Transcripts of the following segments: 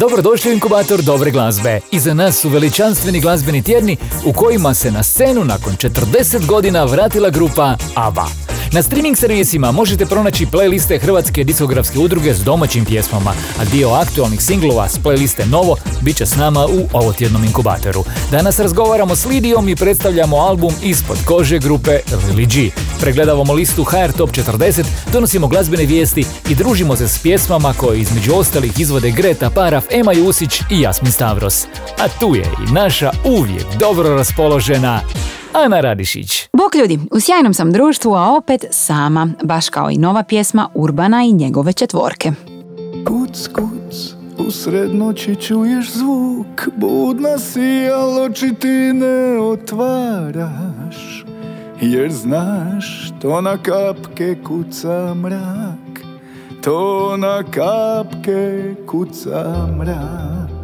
Dobrodošli u inkubator dobre glazbe. Iza nas su veličanstveni glazbeni tjedni u kojima se na scenu nakon 40 godina vratila grupa ABBA. Na streaming servisima možete pronaći playliste Hrvatske diskografske udruge s domaćim pjesmama, a dio aktualnih singlova s playliste Novo bit će s nama u ovotjednom inkubatoru. Danas razgovaramo s Lidijom i predstavljamo album Ispod kože grupe Lili G. Pregledavamo listu HR Top 40, donosimo glazbene vijesti i družimo se s pjesmama koje između ostalih izvode Greta Paraf, Ema Jusić i Jasmin Stavros. A tu je i naša uvijek dobro raspoložena Ana Radišić. Bok ljudi, u sjajnom sam društvu, a opet sama, baš kao i nova pjesma Urbana i njegove četvorke. Kuc, kuc, u srednoći čuješ zvuk, budna si, al oči ti ne otvaraš, jer znaš, to na kapke kuca mrak, to na kapke kuca mrak.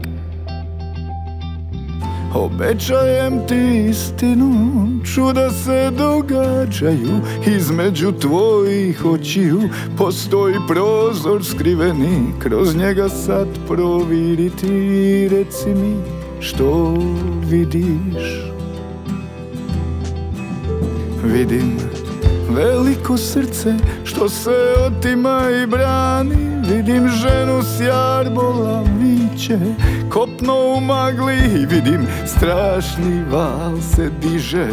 Obećajem ti istinu, čuda se događaju Između tvojih očiju. Postoji prozor skriveni Kroz njega sad proviriti, reci mi što vidiš? Vidim veliko srce što se otima i brani. Vidim ženu s jarbola viće Kopno u magli vidim strašni val se diže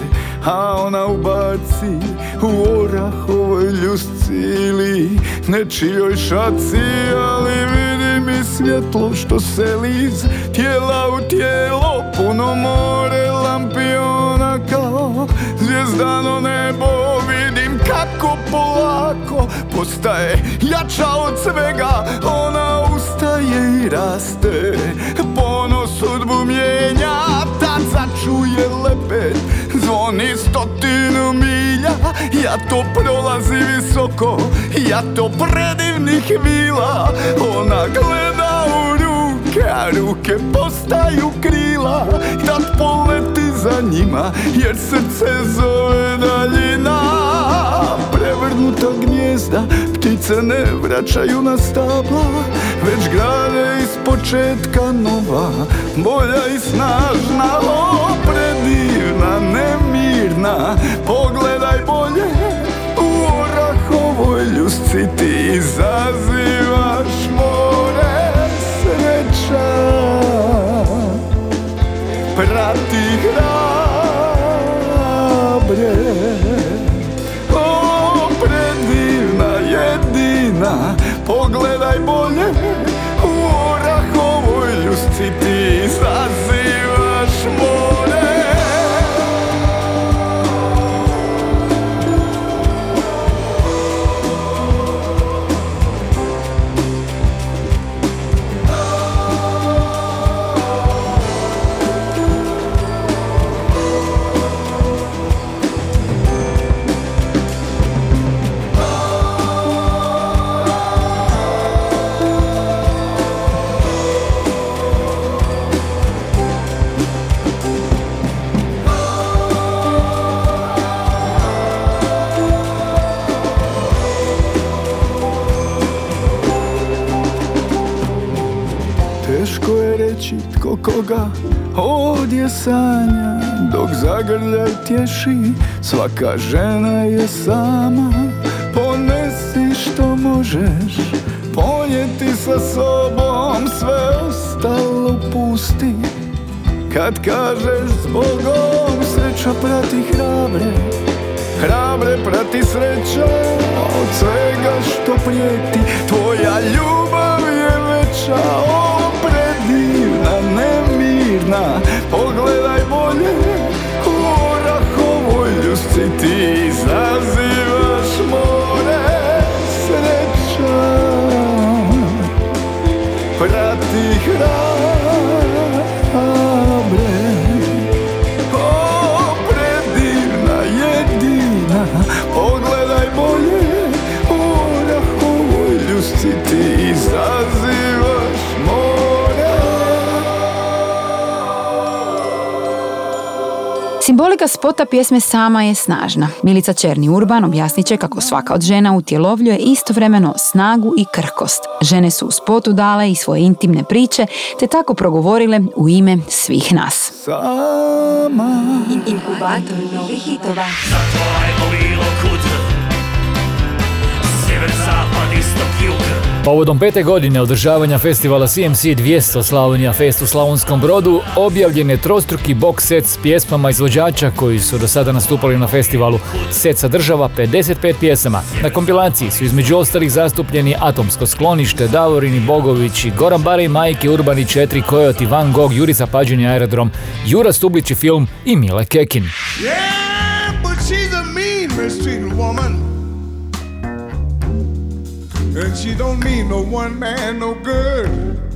A ona ubaci u orahovoj ljusci ili nečijoj šaci Ali vidim i svjetlo što se liz. Tijela u tijelo Puno more lampiona kao zvijezdano nebo. Vidim kako polako postaje jača od svega Ona ustaje i raste. Ponos sudbu mijenja Tad začuje lepet Zvoni stotinu milja Ja to prolazi visoko. Ja to predivnih vila Ona gleda u ruke A ruke postaju krila. Tad poleti za njima Jer srce zove daljina. Prevrnuta gnjezda Ptice ne vraćaju na stabla Već grade iz početka nova. Bolja i snažna O, predivna, nemirna. Pogledaj bolje U orahovoj ljusci Ti izazivaš more Sreća. Prati Pogledaj bolje ovdje sanja Dok zagrljaj tješi svaka žena je sama. Ponesi što možeš ponijeti sa sobom Sve ostalo pusti. Kad kažeš zbogom Sreća prati hrabre Hrabre prati sreća Od svega što prijeti Tvoja ljubav je veća nemirna Pogledaj spota pjesme sama je snažna. Milica Černi Urban objasnit će kako svaka od žena utjelovljuje istovremeno snagu i krkost. Žene su u spotu dale i svoje intimne priče, te tako progovorile u ime svih nas. Sama Inkubator novih hitova. Povodom pete godine održavanja festivala CMC 200 Slavonija Fest u Slavonskom brodu objavljen je trostruki box set s pjesmama izvođača koji su do sada nastupali na festivalu. Set sadržava 55 pjesama. Na kompilaciji su između ostalih zastupljeni Atomsko sklonište, Davorini Bogović, Goran Barej, Majke Urbani 4, Kojoti, Van Gogh, Jurica Pađenja Aerodrom, Jura Stublić i film i Mile Kekin. Yeah, but she's a mean. And she don't mean no one man no good.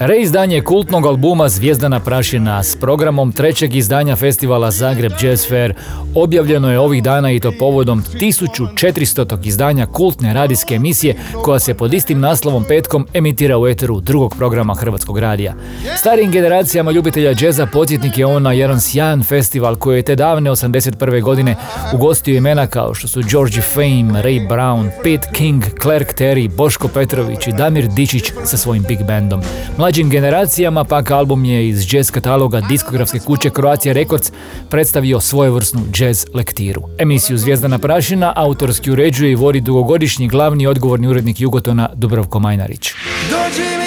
Reizdanje kultnog albuma Zvijezdana prašina s programom trećeg izdanja festivala Zagreb Jazz Fair objavljeno je ovih dana i to povodom 1400. izdanja kultne radijske emisije koja se pod istim naslovom petkom emitira u eteru drugog programa Hrvatskog radija. Starijim generacijama ljubitelja džeza podsjetnik je on na jedan sjajan festival koji je te davne 81. godine ugostio imena kao što su Georgie Fame, Ray Brown, Pete King, Clark Terry, Boško Petrović i Damir Dičić sa svojim big bandom. Mlađim generacijama pak album je iz jazz kataloga diskografske kuće Croatia Records predstavio svojevrsnu jazz lektiru. Emisiju Zvijezdana prašina autorski uređuje i vodi dugogodišnji glavni odgovorni urednik Jugotona Dubravko Majnarić. Dođi mi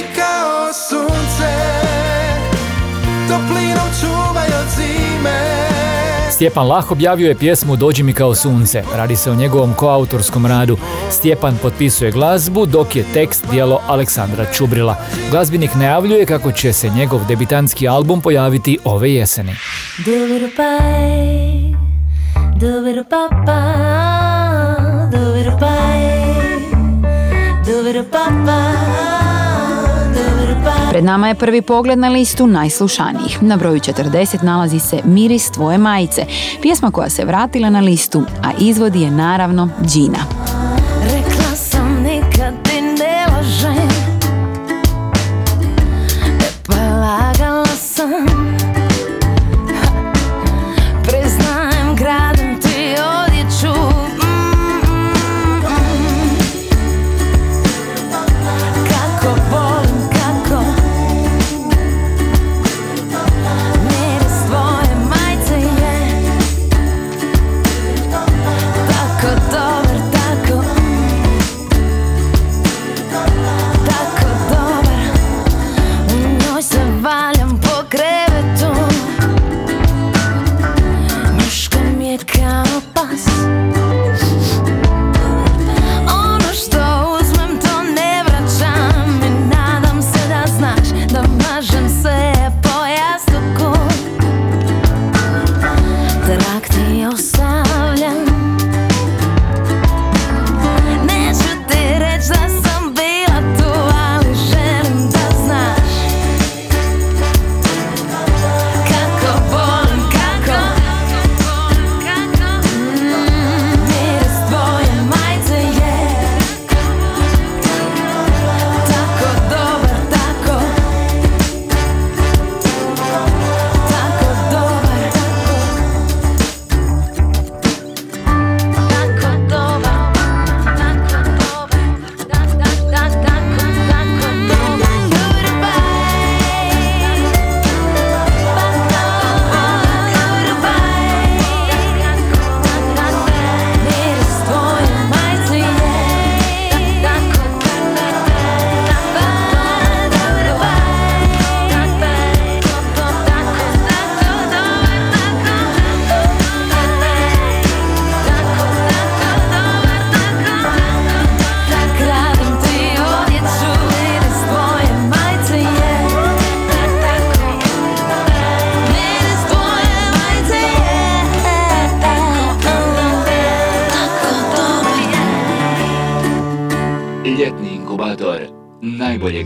Stjepan Lah objavio je pjesmu Dođi mi kao sunce. Radi se o njegovom koautorskom radu. Stjepan potpisuje glazbu, dok je tekst dijelo Aleksandra Čubrila. Glazbenik najavljuje kako će se njegov debitanski album pojaviti ove jeseni. Pred nama je prvi pogled na listu najslušanijih. Na broju 40 nalazi se Miris tvoje majice, pjesma koja se vratila na listu, a izvodi je naravno Gina.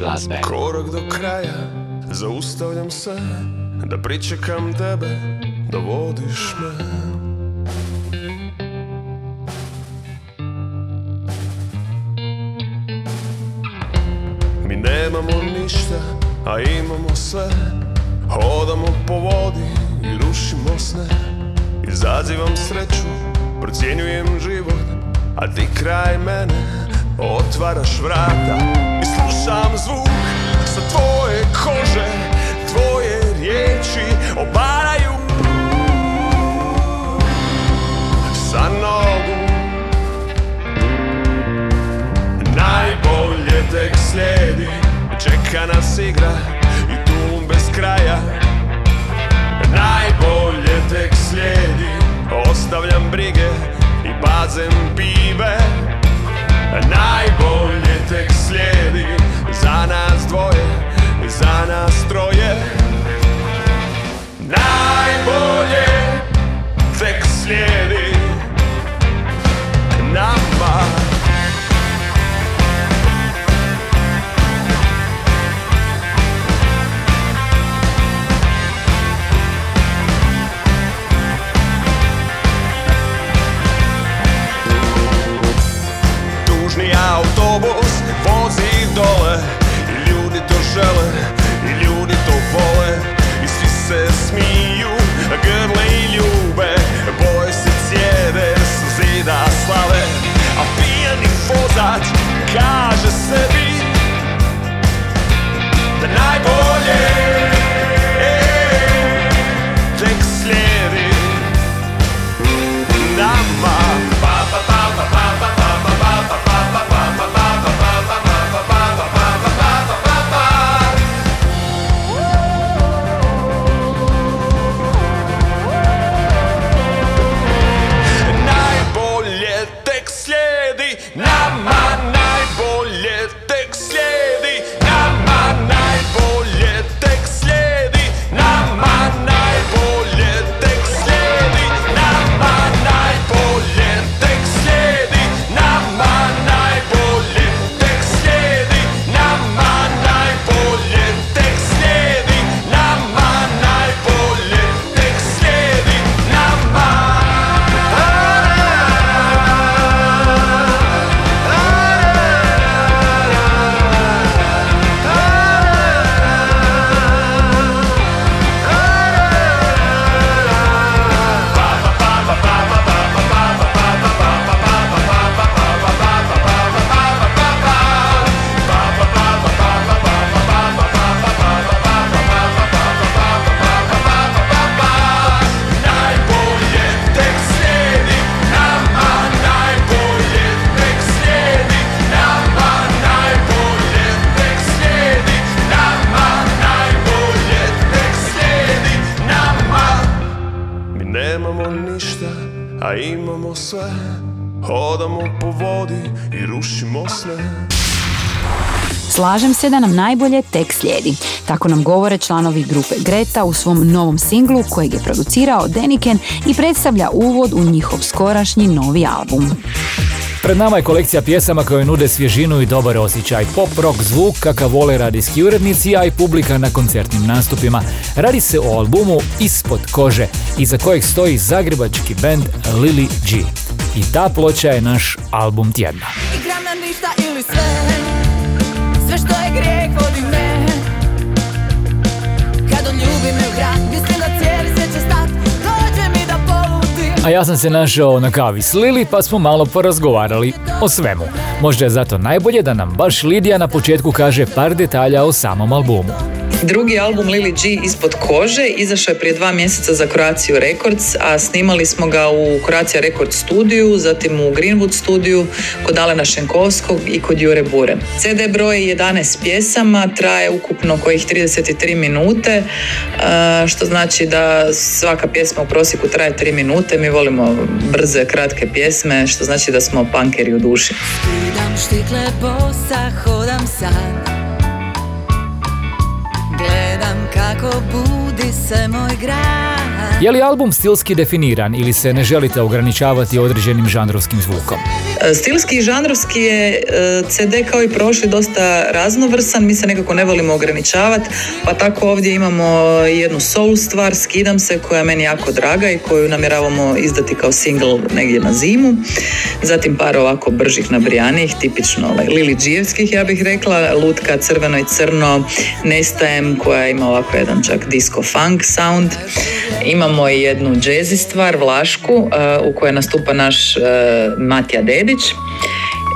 Glazbe. Korak do kraja, zaustavljam se Da pričekam tebe, da vodiš me. Mi nemamo ništa, a imamo sve. Hodamo po vodi i rušimo sne. Izazivam sreću, procjenjujem život A ti kraj mene otvaraš vrata slušam zvuk sa tvoje kože Tvoje riječi obaraju Sa nogu Najbolje tek slijedi Čeka nas igra i tu bez kraja. Najbolje tek slijedi Ostavljam brige i bazem pive. Najbolje tek slijedi Nas dvoje i za nas troje. Najbolje tek slijedi Slažem se da nam najbolje tek slijedi. Tako nam govore članovi grupe Greta u svom novom singlu kojeg je producirao Deniken i predstavlja uvod u njihov skorašnji novi album. Pred nama je kolekcija pjesama koje nude svježinu i dobar osjećaj. Pop rock zvuk kakav vole radijski urednici, a i publika na koncertnim nastupima. Radi se o albumu Ispod kože, iza kojeg stoji zagrebački band Lily G. I ta ploča je naš album tjedna. Igram na ništa ili sve što je grijeh vodi Kad on ljubi me u grad Mislim da cijeli svijet će stat mi da A ja sam se našao na kavi s Lili pa smo malo porazgovarali o svemu. Možda je zato najbolje da nam baš Lidija na početku kaže par detalja o samom albumu. Drugi album Lily G ispod kože izašao je prije dva mjeseca za Croatia Records, a snimali smo ga u Croatia Records studiju, zatim u Greenwood studiju kod Alena Šenkovskog i kod Jure Bure. CD broj 11 pjesama, traje ukupno kojih 33 minute, što znači da svaka pjesma u prosjeku traje 3 minute. Mi volimo brze, kratke pjesme, što znači da smo punkeri u duši. Štikle hodam sad kako budi se moj grad Je li album stilski definiran ili se ne želite ograničavati određenim žanrovskim zvukom? E, Stilski i žanrovski je e, CD kao i prošli dosta raznovrsan, mi se nekako ne volimo ograničavati, pa tako ovdje imamo jednu soul stvar, Skidam se, koja je meni jako draga i koju namjeravamo izdati kao single negdje na zimu. Zatim par ovako bržih nabrijanijih, tipično ovaj, Lili Đijevskih, ja bih rekla, Lutka, Crveno i Crno, Nestajem, koja ima ovako jedan čak disco funk sound. Imamo i jednu jazzy stvar, Vlašku, uh, u kojoj nastupa naš uh, Matija Dedić.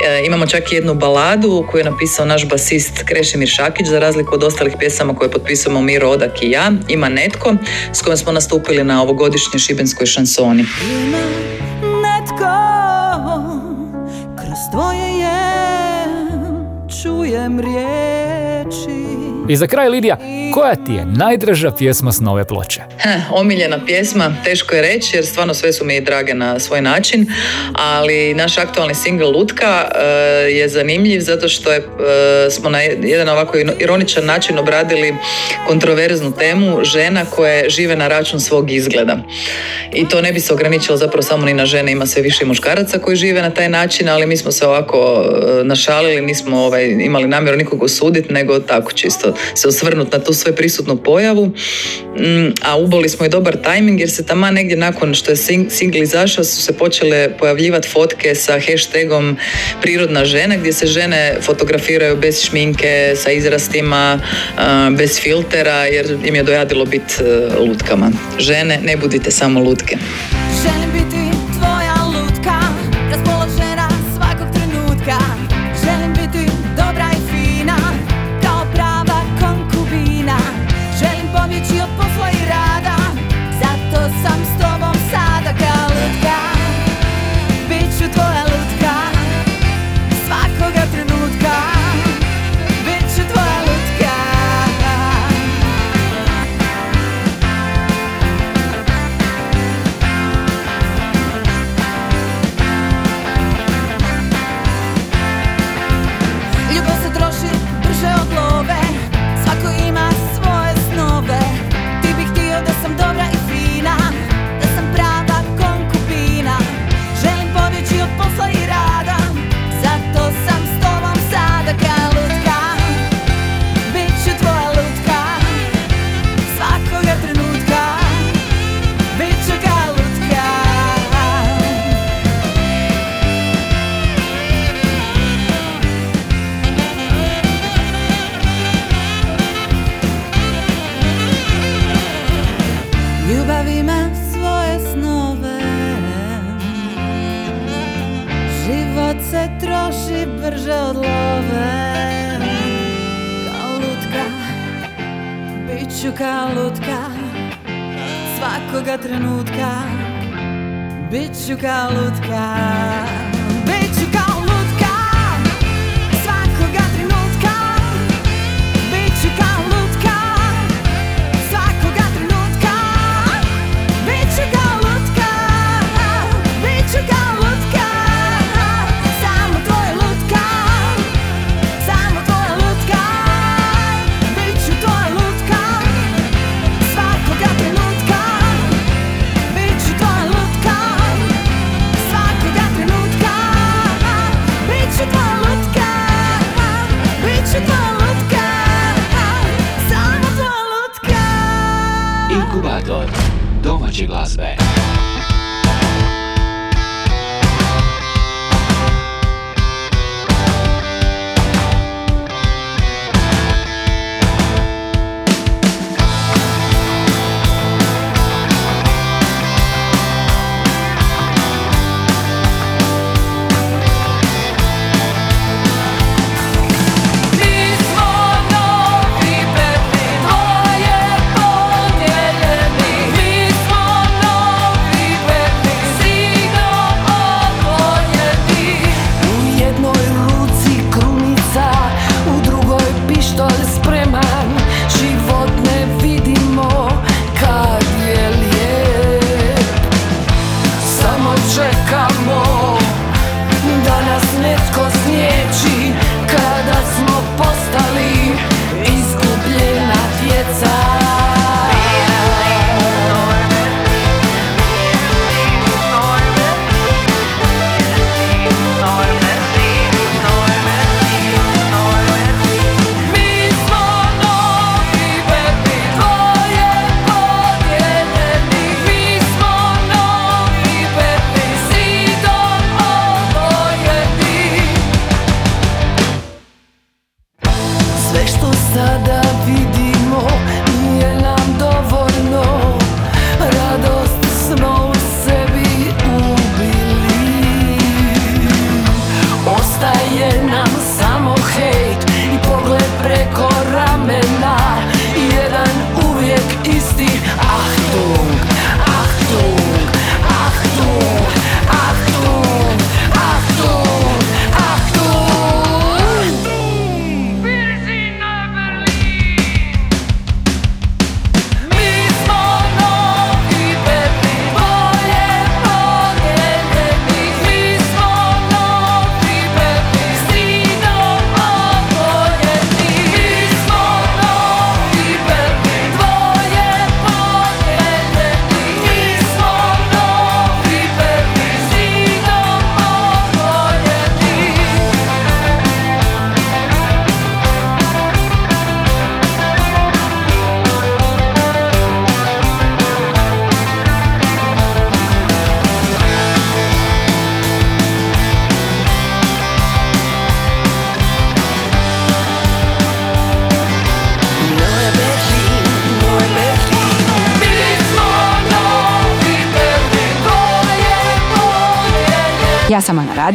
E, imamo čak i jednu baladu koju je napisao naš basist Krešimir Šakić, za razliku od ostalih pjesama koje potpisujemo Miro Odak i ja. Ima Netko, s kojom smo nastupili na ovogodišnjoj šibenskoj šansoni. Netko kroz tvoje je čujem riječi I za kraj Lidija, koja ti je najdraža pjesma s nove ploče? Heh, omiljena pjesma, teško je reći jer stvarno sve su mi drage na svoj način, ali naš aktualni single Lutka eh, je zanimljiv zato što je, eh, smo na jedan ovako ironičan način obradili kontroverznu temu žena koje žive na račun svog izgleda. I to ne bi se ograničilo zapravo samo ni na žene, ima sve više muškaraca koji žive na taj način, ali mi smo se ovako eh, našalili, nismo ovaj, imali namjeru nikog osuditi, nego tako čisto se osvrnuti na tu sve prisutnu pojavu. Mm, a uboli smo i dobar tajming jer se tamo negdje nakon što je sing- single izašao su se počele pojavljivati fotke sa hashtagom prirodna žena gdje se žene fotografiraju bez šminke, sa izrastima, bez filtera jer im je dojadilo biti lutkama. Žene, ne budite samo lutke. Želim biti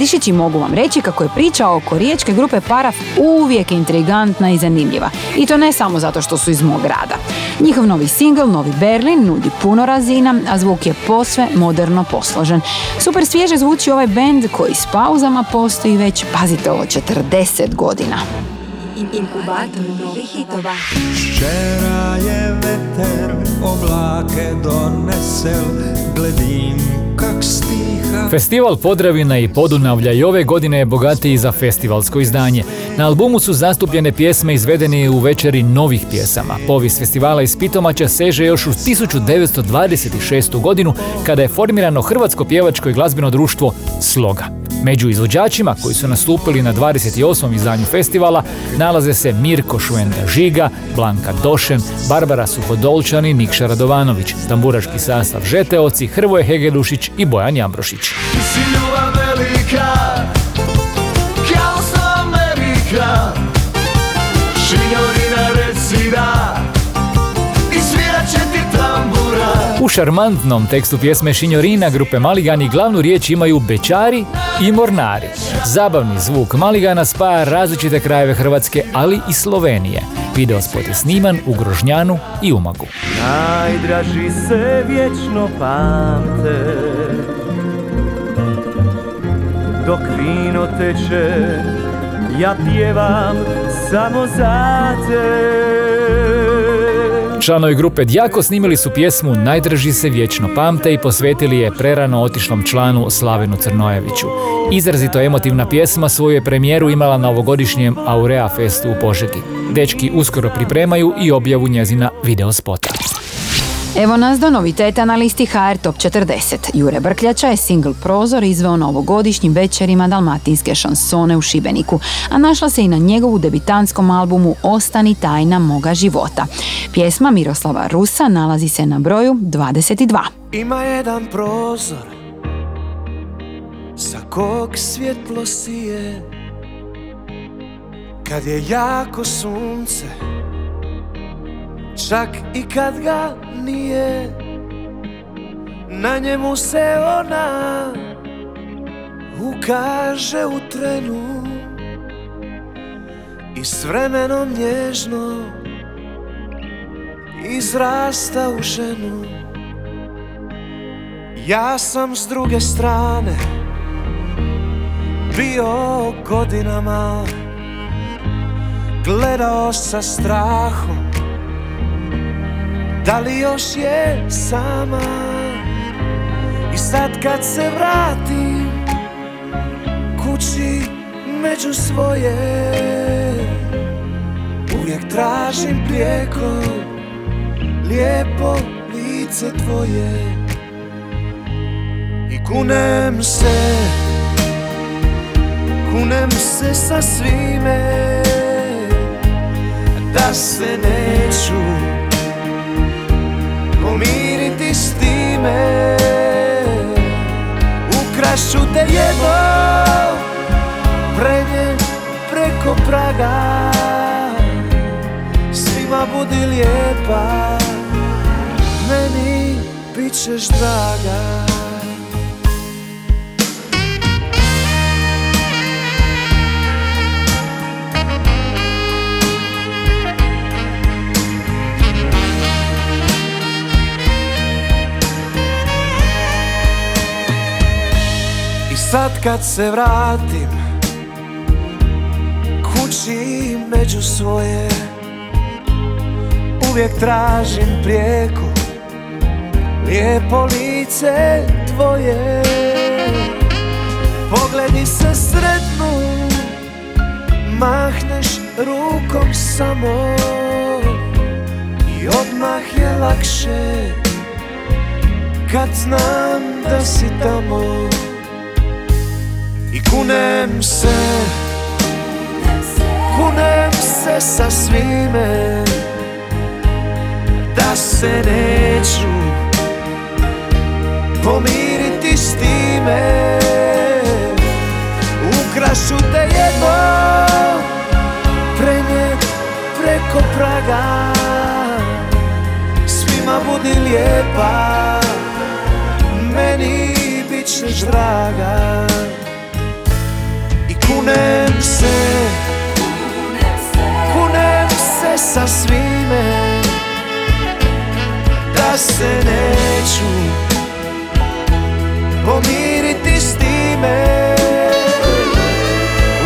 Radišić i mogu vam reći kako je priča oko riječke grupe Paraf uvijek intrigantna i zanimljiva. I to ne samo zato što su iz mog grada. Njihov novi singl, Novi Berlin, nudi puno razina, a zvuk je posve moderno posložen. Super svježe zvuči ovaj bend koji s pauzama postoji već, pazite ovo, 40 godina. Inkubator novih hitova. Včera je veter oblake donesel, gledim. Festival Podravina i Podunavlja i ove godine je bogatiji za festivalsko izdanje. Na albumu su zastupljene pjesme izvedene u večeri novih pjesama. Povijest festivala iz Pitomaća seže još u 1926. godinu kada je formirano Hrvatsko pjevačko i glazbeno društvo Sloga. Među izvođačima koji su nastupili na 28. izdanju festivala nalaze se Mirko Šuenda Žiga, Blanka Došen, Barbara Suhodolčani, Nikša Radovanović, tamburaški sastav Žeteoci, Hrvoje Hegedušić i Bojan Jambrošić. Šarmantnom tekstu pjesme Šinjorina grupe Maligani glavnu riječ imaju Bečari i Mornari. Zabavni zvuk Maligana spaja različite krajeve Hrvatske, ali i Slovenije. Video spot je sniman u Grožnjanu i Umagu. Najdraži se vječno pamte Dok vino teče Ja pjevam samo za te Članovi grupe Djako snimili su pjesmu Najdrži se vječno pamte i posvetili je prerano otišlom članu Slavenu Crnojeviću. Izrazito emotivna pjesma svoju je premijeru imala na ovogodišnjem Aurea Festu u Požegi. Dečki uskoro pripremaju i objavu njezina videospota. Evo nas do noviteta na listi HR Top 40. Jure Brkljača je single Prozor izveo na ovogodišnjim večerima dalmatinske šansone u Šibeniku, a našla se i na njegovu debitanskom albumu Ostani tajna moga života. Pjesma Miroslava Rusa nalazi se na broju 22. Ima jedan prozor Sa kog svjetlo sije Kad je jako sunce Čak i kad ga nije Na njemu se ona Ukaže u trenu. I s vremenom nježno Izrasta u ženu. Ja sam s druge strane Bio godinama Gledao sa strahom Da li još je sama? I sad kad se vratim Kući među svoje Uvijek tražim prijeko Lijepo lice tvoje. I kunem se Kunem se sa svime Da se neću Pomiriti s time. Ukrašću te jedno Prenje preko praga. Svima budi lijepa Meni bit ćeš draga sad kad se vratim Kući među svoje Uvijek tražim prijeko Lijepo lice tvoje. Pogledi se sretnu Mahneš rukom samo I odmah je lakše Kad znam da si tamo I kunem se Kunem se sa svime Da se neću Pomiriti s time. Ukrašu te jedno Prenijet preko praga. Svima budi lijepa Meni bit ćeš draga Kunem se. Kunem se sa svime. Da se neću Pomiriti s time.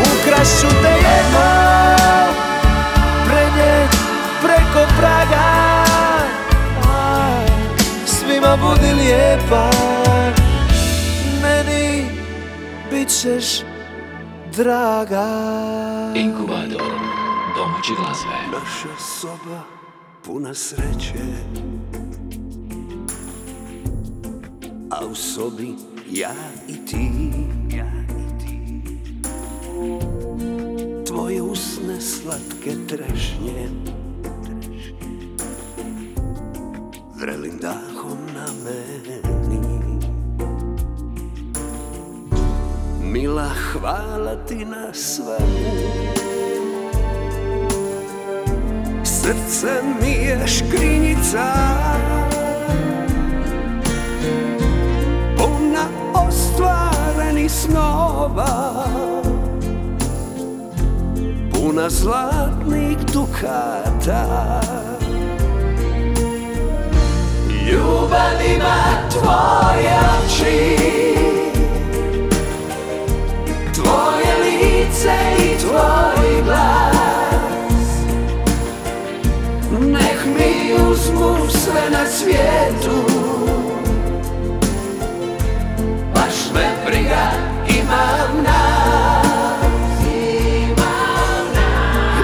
Ukrašću te jedno Prenjet preko praga. Svima budi lijepa. Meni bit draga. Inkubator domaće glazbe. Naša soba puna sreće. A u sobi ja i ti. Tvoje usne slatke trešnje. Vrelim dahom na meni Mila, hvala ti na svemu. Srce mi je škrinjica. Puna ostvarenih snova Puna zlatnih dukata. Ljubav ima tvoje oči Tvoje lice i tvoj glas. Nek mi uzmu sve na svijetu. Baš me briga imam nas.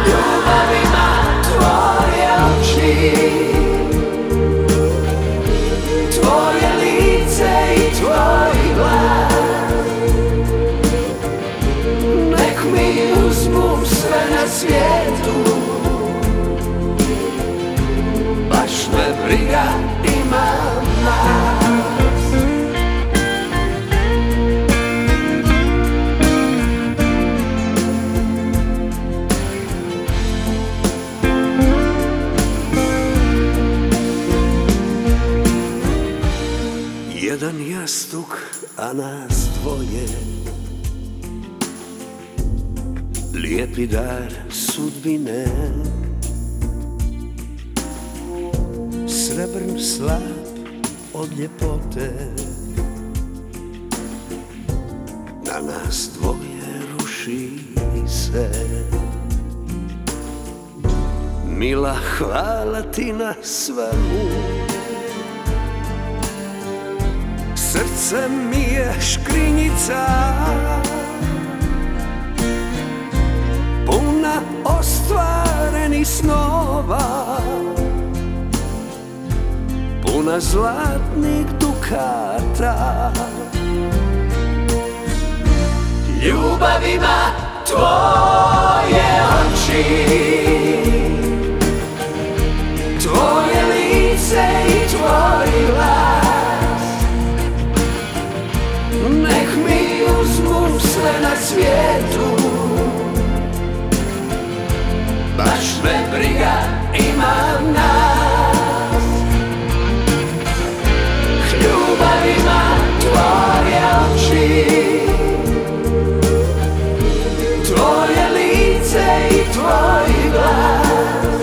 Ljubav ima tvoje oči. Tvoje lice i tvoj glas Lijepi dar sudbine. Srebrn slab od ljepote. Na nas dvoje ruši se. Mila, hvala ti na svemu. Srce mi je škrinjica ostvarenih snova. Puna zlatnih dukata. Ljubav ima tvoje oči. Tvoje lice i tvoj glas. Nek mi uzmu sve na svijetu Baš me briga imam nas. Ljubav ima tvoje oči. Tvoje lice i tvoj glas.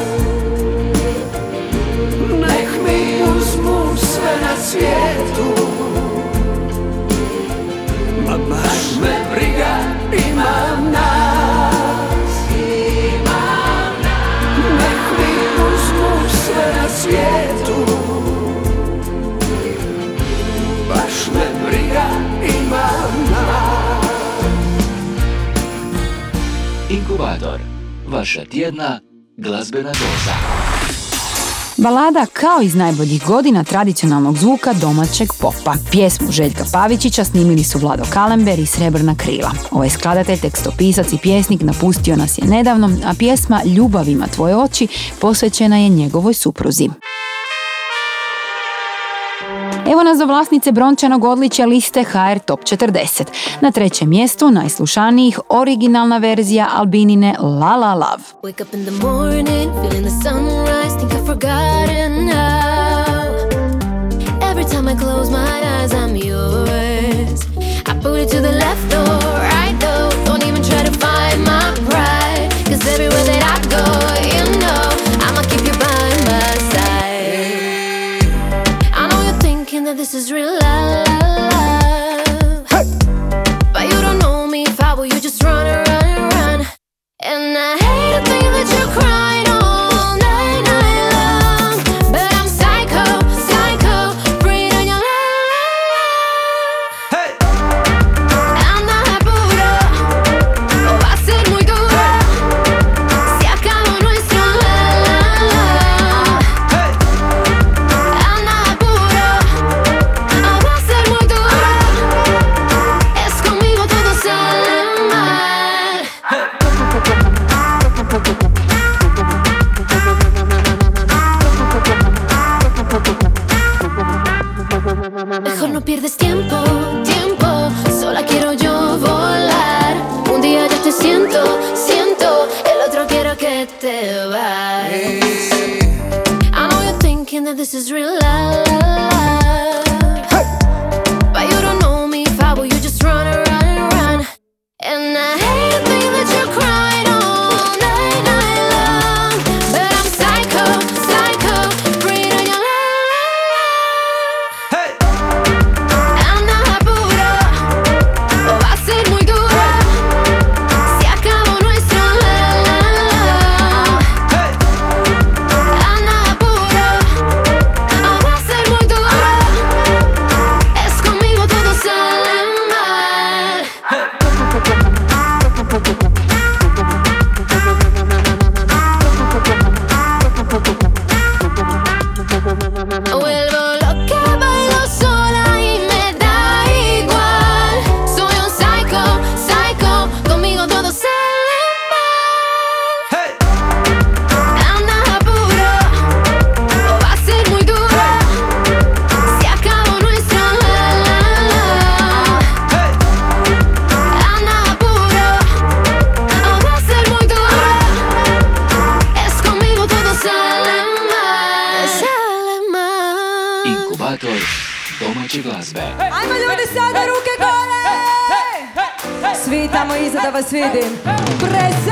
Nek mi uzmu sve na svijetu. Ma baš me briga imam nas vaša tjedna glazbena doza. Balada kao iz najboljih godina tradicionalnog zvuka domaćeg popa. Pjesmu Željka Pavičića snimili su Vlado Kalember i Srebrna krila. Ovaj skladatelj, tekstopisac i pjesnik napustio nas je nedavno, a pjesma Ljubav ima tvoje oči posvećena je njegovoj supruzi. Evo nas do vlasnice brončanog odličja liste HR Top 40. Na trećem mjestu najslušanijih originalna verzija Albinine La La Love. Wake up in the morning, feeling the sunrise, think I've forgotten how. Every time I close my eyes, I'm yours. I put it to the left or that this is real life. Thank you. Sweden. Presi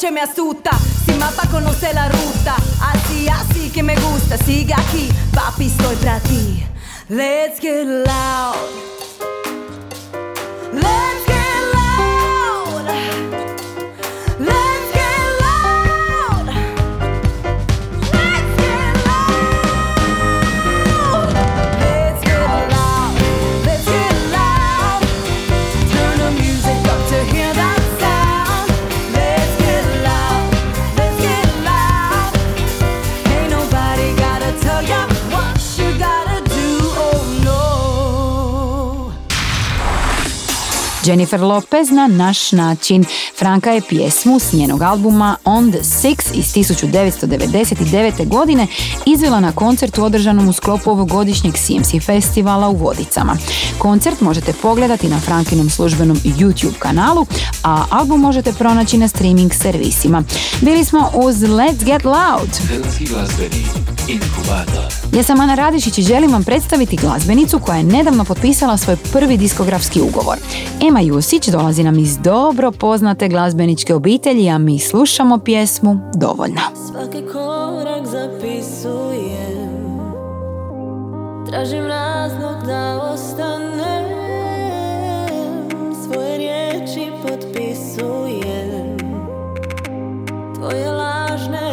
noche me asusta. Si mapa conoce la ruta, así, así que me gusta. Siga aquí, papi, estoy para ti. Le Jennifer Lopez na naš način. Franka je pjesmu s njenog albuma On the Six iz 1999. godine izvela na koncertu održanom u sklopu ovogodišnjeg CMC festivala u Vodicama. Koncert možete pogledati na Frankinom službenom YouTube kanalu, a album možete pronaći na streaming servisima. Bili smo uz Let's Get Loud. Hrvatski glazbeni inkubator. Ja sam Ana Radišić i želim vam predstaviti glazbenicu koja je nedavno potpisala svoj prvi diskografski ugovor. Ema Jusić dolazi nam iz dobro poznate glazbeničke obitelji, a mi slušamo pjesmu Dovoljna. Svaki korak zapisujem. Tražim razlog da ostanem. Svoje riječi potpisujem. Tvoje lažne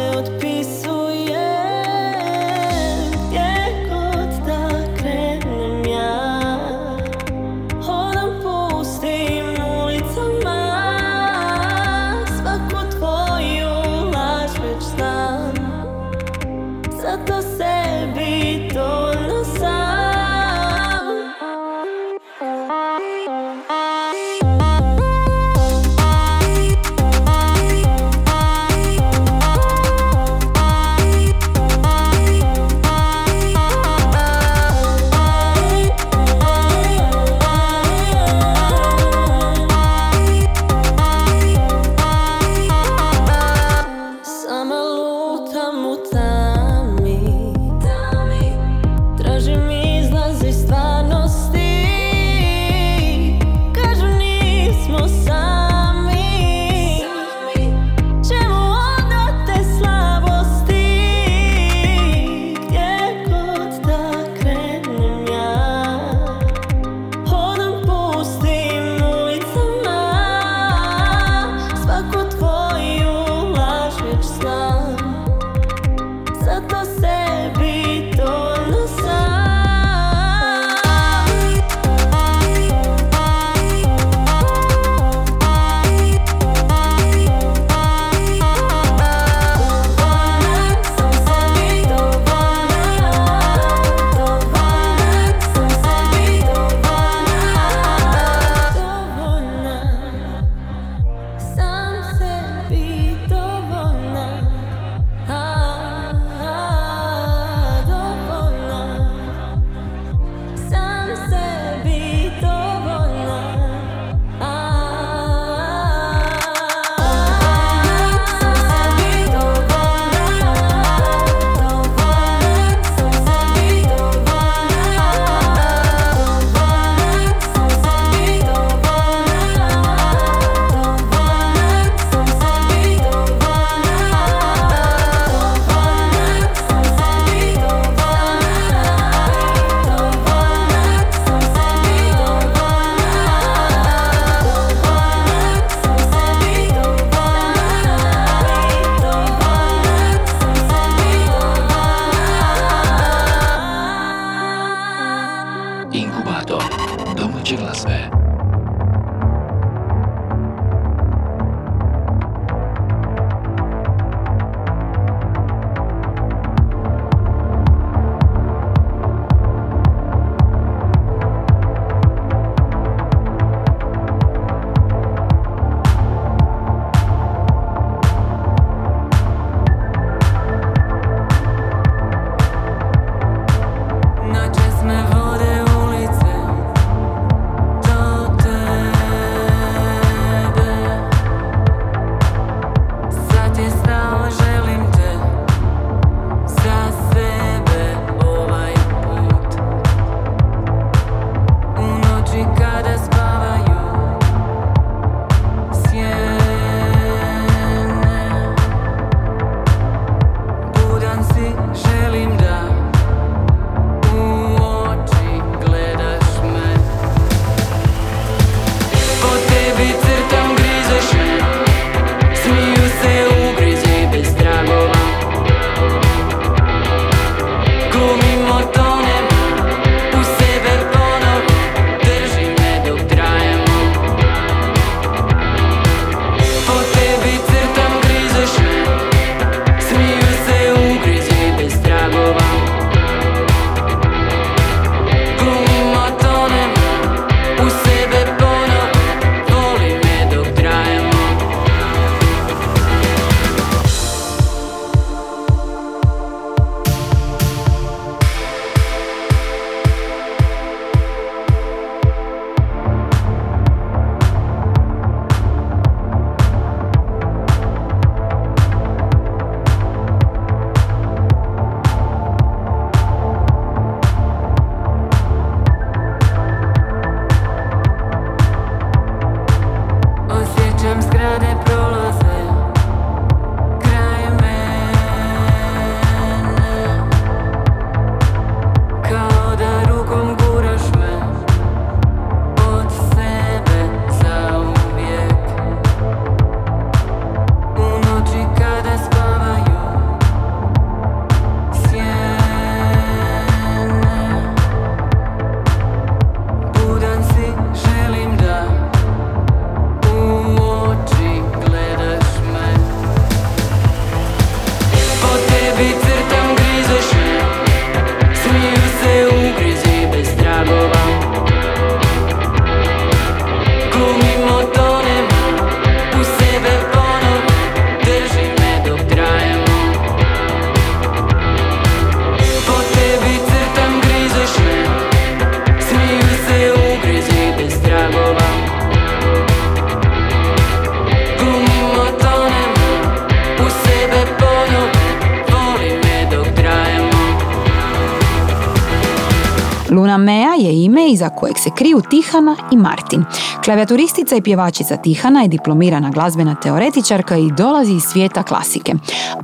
je ime iza kojeg se kriju Tihana i Martin. Klavijaturistica i pjevačica Tihana je diplomirana glazbena teoretičarka i dolazi iz svijeta klasike.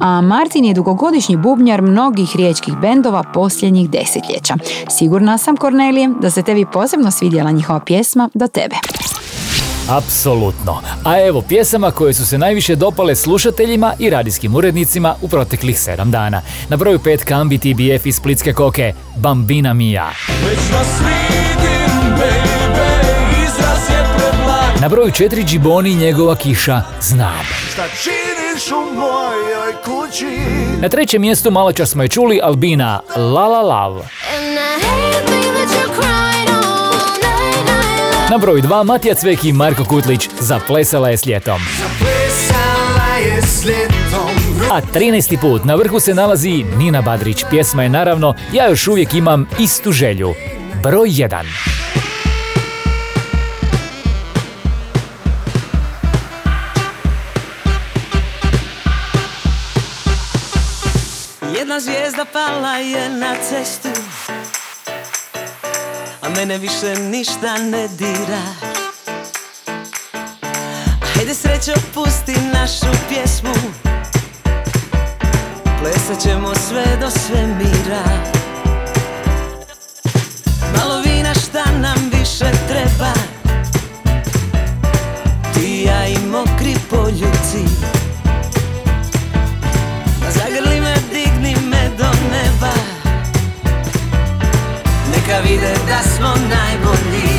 A Martin je dugogodišnji bubnjar mnogih riječkih bendova posljednjih desetljeća. Sigurna sam, Kornelije, da se tebi posebno svidjela njihova pjesma Do tebe. Apsolutno. A evo pjesama koje su se najviše dopale slušateljima i radijskim urednicima u proteklih 7 dana. Na broju 5 Kambi TBF iz Splitske koke, Bambina Mia. Već vas vidim, baby, izraz je preblag Na broju 4 Džiboni njegova kiša, Znam. Šta činiš u mojoj kući? Na trećem mjestu malo čas smo je čuli Albina, La La Love. Na broju 2 Matija Cvek i Marko Kutlić, Zaplesala je s ljetom. Plesala je s ljetom A 13. put na vrhu se nalazi Nina Badrić. Pjesma je naravno Ja još uvijek imam istu želju. Broj 1. Jedna zvijezda pala je na cestu mene više ništa ne dira. Hajde srećo pusti našu pjesmu. Plesat ćemo sve do svemira. Malo vina šta nam više treba. Ti ja i mokri poljuci Neka vide da smo najbolji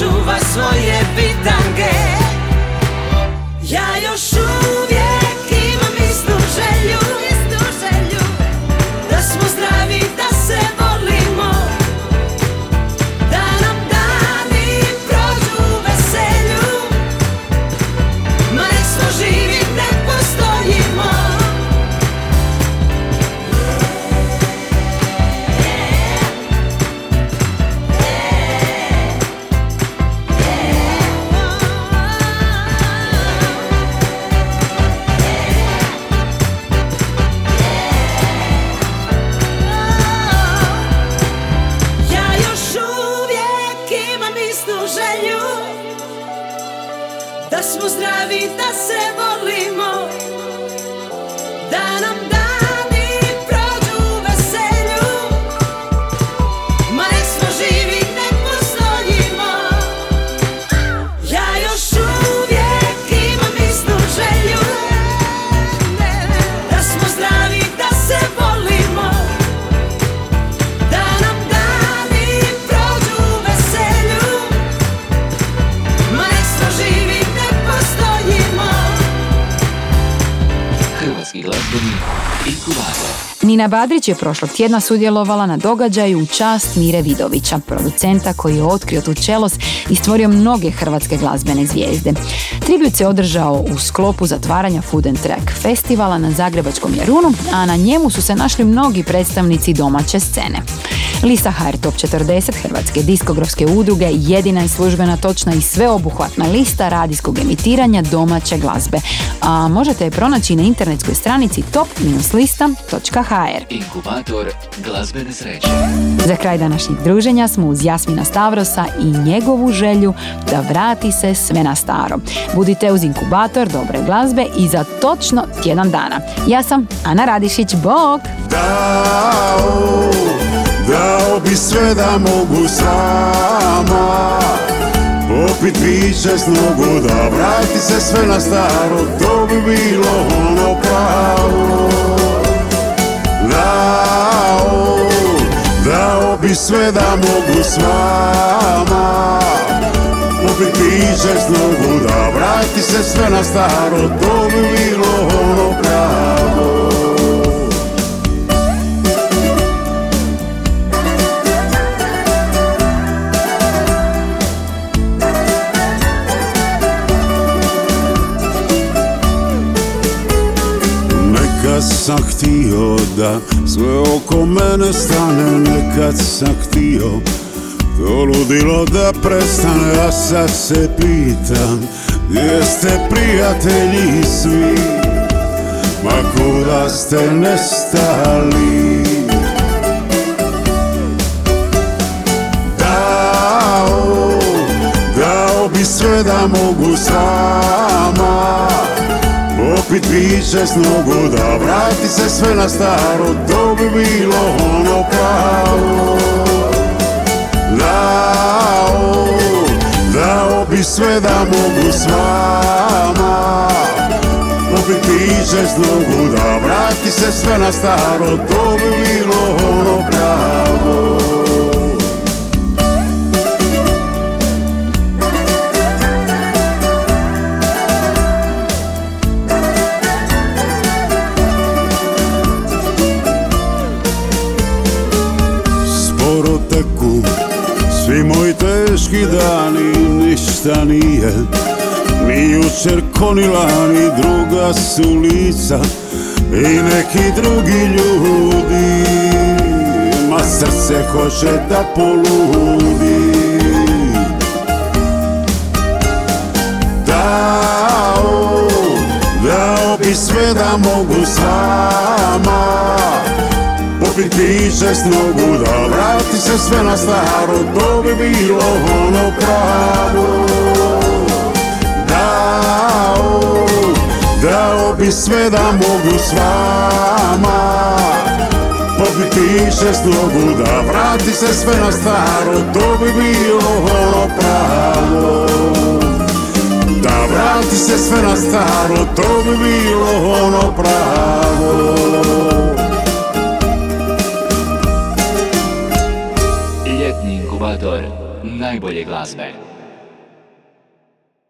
I Bog čuva svoje bitange Nina Badrić je prošlog tjedna sudjelovala na događaju u čast Mire Vidovića, producenta koji je otkrio tu čelos i stvorio mnoge hrvatske glazbene zvijezde. Tribut se održao u sklopu zatvaranja Food and Track festivala na Zagrebačkom Jarunu, a na njemu su se našli mnogi predstavnici domaće scene. Lista HR Top 40 Hrvatske diskografske udruge jedina je službena točna i sveobuhvatna lista radijskog emitiranja domaće glazbe, a možete je pronaći na internetskoj stranici top-lista.hr. Inkubator glazbene sreće. Za kraj današnjeg druženja smo uz Jasmina Stavrosa i njegovu želju da vrati se sve na staro. Budite uz inkubator dobre glazbe i za točno tjedan dana. Ja sam Ana Radišić, bok! Dao, dao bi sve da mogu sama. Popit piće s nogu da vrati se sve na staro. To bi bilo ono pravo. Dao, dao bi sve da mogu s vama. Popit piće s nogu da vrati se sve na staro. To bi bilo ono pravo sam htio da sve oko mene stane Nekad sam htio. To ludilo da prestane A sad se pitam gdje ste prijatelji svi? Ma kuda ste nestali? Dao, dao bi sve da mogu s Popit piće s nogu da vrati se sve na staro To bi bilo ono pravo Dao, dao bi sve da mogu s vama. Popit piće s nogu da vrati se sve na staro To bi bilo ono pravo teški dani ništa nije. Ni jučer ko ni druga su lica. I neki drugi ljudi Ma srce hoće da poludi. Dao, dao bi sve da mogu s s nogu da vrati se sve na staro To bi bilo ono pravo. Dao, dao bi sve da mogu s vama. Popit piće s nogu da vrati se sve na staro To bi bilo ono pravo. Da vrati se sve na staro To bi bilo ono pravo inkubator najbolje glazbe.